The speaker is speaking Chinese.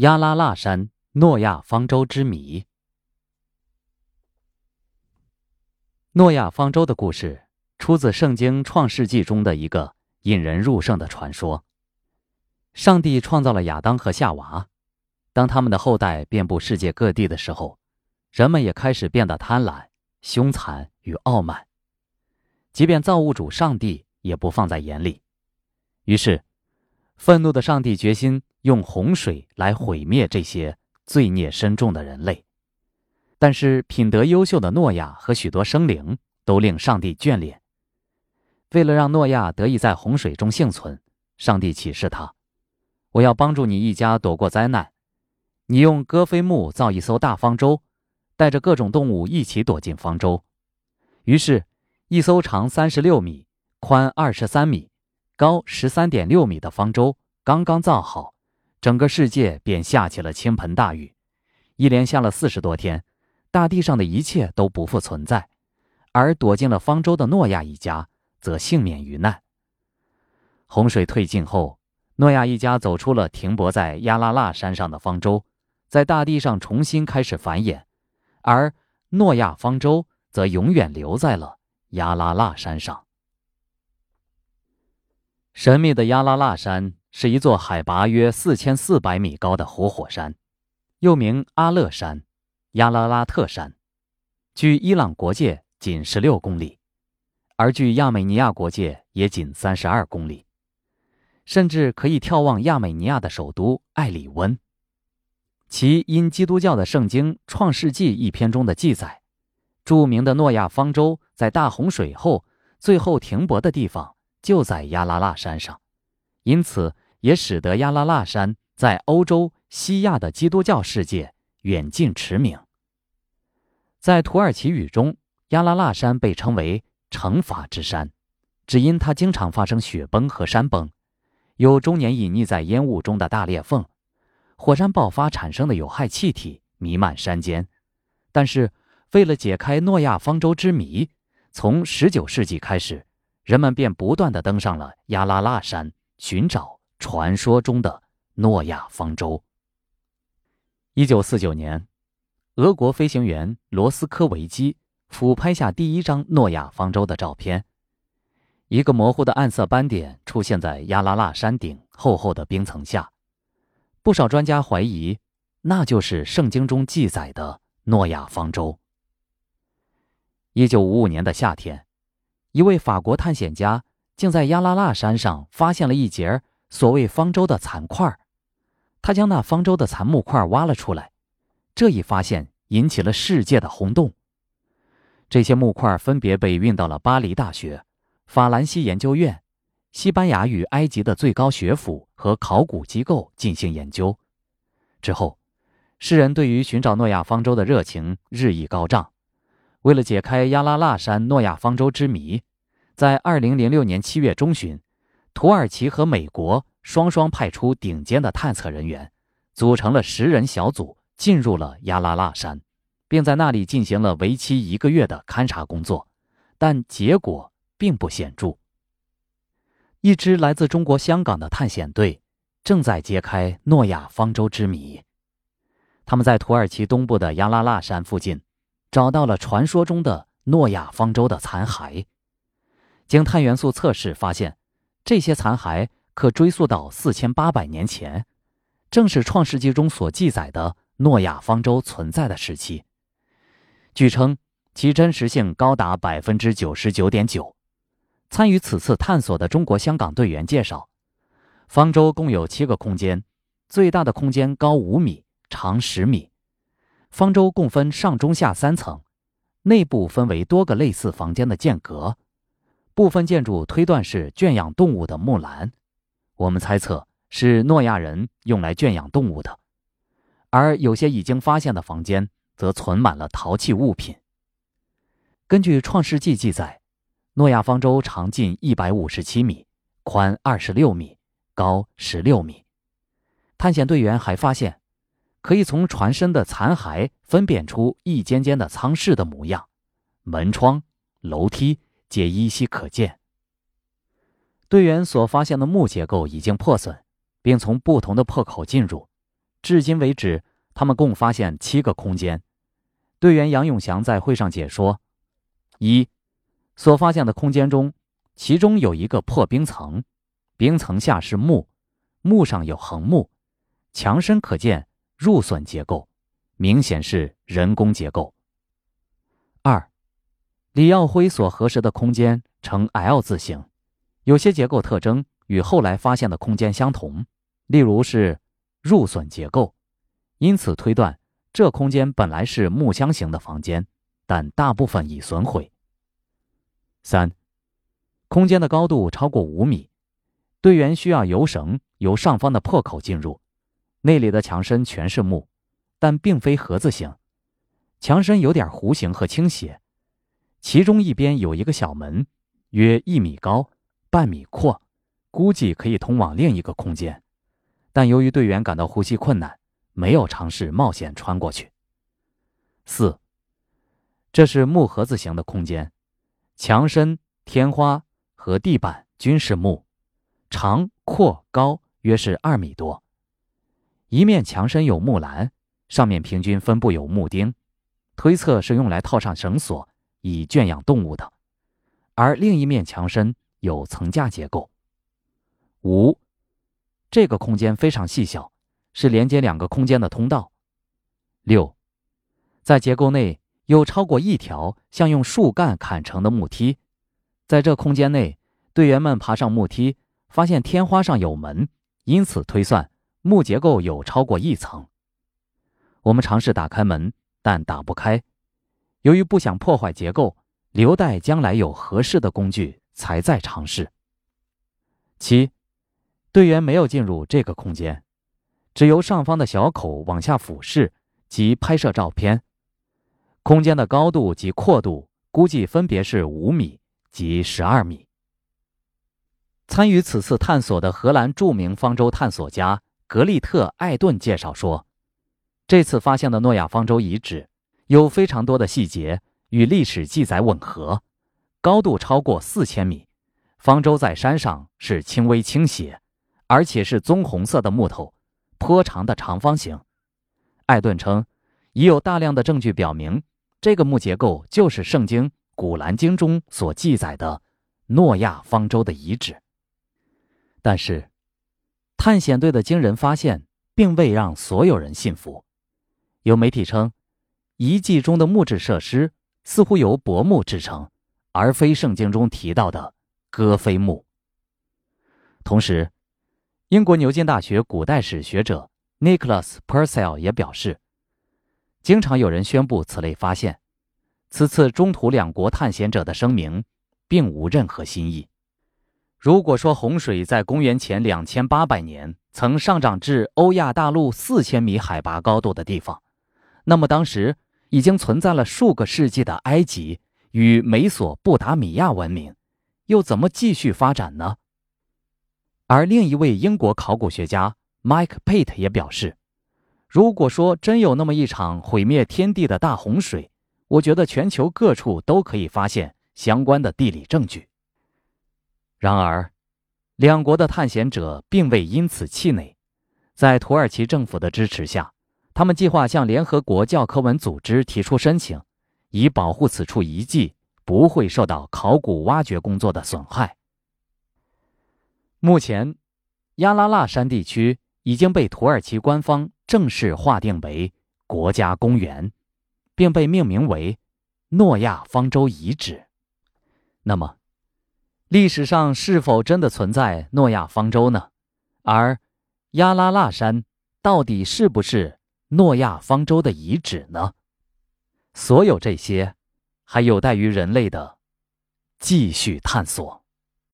亚拉腊山诺亚方舟之谜。诺亚方舟的故事出自《圣经·创世纪》中的一个引人入胜的传说。上帝创造了亚当和夏娃，当他们的后代遍布世界各地的时候，人们也开始变得贪婪、凶残与傲慢，即便造物主上帝也不放在眼里。于是，愤怒的上帝决心用洪水来毁灭这些罪孽深重的人类。但是，品德优秀的诺亚和许多生灵都令上帝眷恋。为了让诺亚得以在洪水中幸存，上帝启示他：“我要帮助你一家躲过灾难。你用戈飞木造一艘大方舟，带着各种动物一起躲进方舟。”于是，一艘长三十六米、宽二十三米、高十三点六米的方舟刚刚造好，整个世界便下起了倾盆大雨，一连下了四十多天。大地上的一切都不复存在，而躲进了方舟的诺亚一家则幸免于难。洪水退尽后，诺亚一家走出了停泊在亚拉腊山上的方舟，在大地上重新开始繁衍，而诺亚方舟则永远留在了亚拉腊山上。神秘的亚拉腊山是一座海拔约四千四百米高的活火山，又名阿勒山。亚拉拉特山，距伊朗国界仅十六公里，而距亚美尼亚国界也仅三十二公里，甚至可以眺望亚美尼亚的首都艾里温。其因基督教的圣经《创世纪》一篇中的记载，著名的诺亚方舟在大洪水后最后停泊的地方就在亚拉腊山上，因此也使得亚拉腊山在欧洲、西亚的基督教世界。远近驰名。在土耳其语中，亚拉腊山被称为“惩罚之山”，只因它经常发生雪崩和山崩，有终年隐匿在烟雾中的大裂缝，火山爆发产生的有害气体弥漫山间。但是，为了解开诺亚方舟之谜，从19世纪开始，人们便不断的登上了亚拉腊山，寻找传说中的诺亚方舟。一九四九年，俄国飞行员罗斯科维基俯拍下第一张诺亚方舟的照片，一个模糊的暗色斑点出现在亚拉腊山顶厚厚的冰层下。不少专家怀疑，那就是圣经中记载的诺亚方舟。一九五五年的夏天，一位法国探险家竟在亚拉腊山上发现了一截所谓方舟的残块。他将那方舟的残木块挖了出来，这一发现引起了世界的轰动。这些木块分别被运到了巴黎大学、法兰西研究院、西班牙与埃及的最高学府和考古机构进行研究。之后，世人对于寻找诺亚方舟的热情日益高涨。为了解开亚拉腊山诺亚方舟之谜，在2006年7月中旬，土耳其和美国。双双派出顶尖的探测人员，组成了十人小组，进入了亚拉腊山，并在那里进行了为期一个月的勘察工作，但结果并不显著。一支来自中国香港的探险队正在揭开诺亚方舟之谜。他们在土耳其东部的亚拉腊山附近，找到了传说中的诺亚方舟的残骸。经碳元素测试发现，这些残骸。可追溯到四千八百年前，正是《创世纪》中所记载的诺亚方舟存在的时期。据称，其真实性高达百分之九十九点九。参与此次探索的中国香港队员介绍，方舟共有七个空间，最大的空间高五米，长十米。方舟共分上中下三层，内部分为多个类似房间的间隔，部分建筑推断是圈养动物的木栏。我们猜测是诺亚人用来圈养动物的，而有些已经发现的房间则存满了陶器物品。根据《创世纪》记载，诺亚方舟长近一百五十七米，宽二十六米，高十六米。探险队员还发现，可以从船身的残骸分辨出一间间的舱室的模样，门窗、楼梯皆依稀可见。队员所发现的木结构已经破损，并从不同的破口进入，至今为止，他们共发现七个空间。队员杨永祥在会上解说：一，所发现的空间中，其中有一个破冰层，冰层下是木，木上有横木，墙身可见入损结构，明显是人工结构。二，李耀辉所核实的空间呈 L 字形，有些结构特征与后来发现的空间相同，例如是入损结构，因此推断这空间本来是木箱型的房间，但大部分已损毁。三，空间的高度超过五米，队员需要由绳由上方的破口进入，那里的墙身全是木，但并非盒子形。墙身有点弧形和倾斜，其中一边有一个小门，约一米高，半米阔，估计可以通往另一个空间。但由于队员感到呼吸困难，没有尝试冒险穿过去。四，这是木盒子形的空间，墙身、天花和地板均是木，长、阔、高约是二米多。一面墙身有木栏，上面平均分布有木钉。推测是用来套上绳索以圈养动物的，而另一面墙身有层架结构。五，这个空间非常细小，是连接两个空间的通道。六，在结构内有超过一条像用树干砍成的木梯，在这空间内，队员们爬上木梯，发现天花上有门，因此推算木结构有超过一层。我们尝试打开门。但打不开，由于不想破坏结构，留待将来有合适的工具才再尝试。七，队员没有进入这个空间，只由上方的小口往下俯视及拍摄照片。空间的高度及阔度估计分别是五米及十二米。参与此次探索的荷兰著名方舟探索家格利特·艾顿介绍说。这次发现的诺亚方舟遗址有非常多的细节与历史记载吻合，高度超过四千米，方舟在山上是轻微倾斜，而且是棕红色的木头，颇长的长方形。艾顿称，已有大量的证据表明，这个木结构就是圣经《古兰经》中所记载的诺亚方舟的遗址。但是，探险队的惊人发现并未让所有人信服。有媒体称，遗迹中的木质设施似乎由柏木制成，而非圣经中提到的戈菲木。同时，英国牛津大学古代史学者 Nicholas Purcell 也表示，经常有人宣布此类发现，此次中土两国探险者的声明并无任何新意。如果说洪水在公元前两千八百年曾上涨至欧亚大陆四千米海拔高度的地方，那么，当时已经存在了数个世纪的埃及与美索不达米亚文明，又怎么继续发展呢？而另一位英国考古学家 Mike Pate 也表示，如果说真有那么一场毁灭天地的大洪水，我觉得全球各处都可以发现相关的地理证据。然而，两国的探险者并未因此气馁，在土耳其政府的支持下。他们计划向联合国教科文组织提出申请，以保护此处遗迹不会受到考古挖掘工作的损害。目前，亚拉腊山地区已经被土耳其官方正式划定为国家公园，并被命名为诺亚方舟遗址。那么，历史上是否真的存在诺亚方舟呢？而亚拉腊山到底是不是？诺亚方舟的遗址呢？所有这些，还有待于人类的继续探索。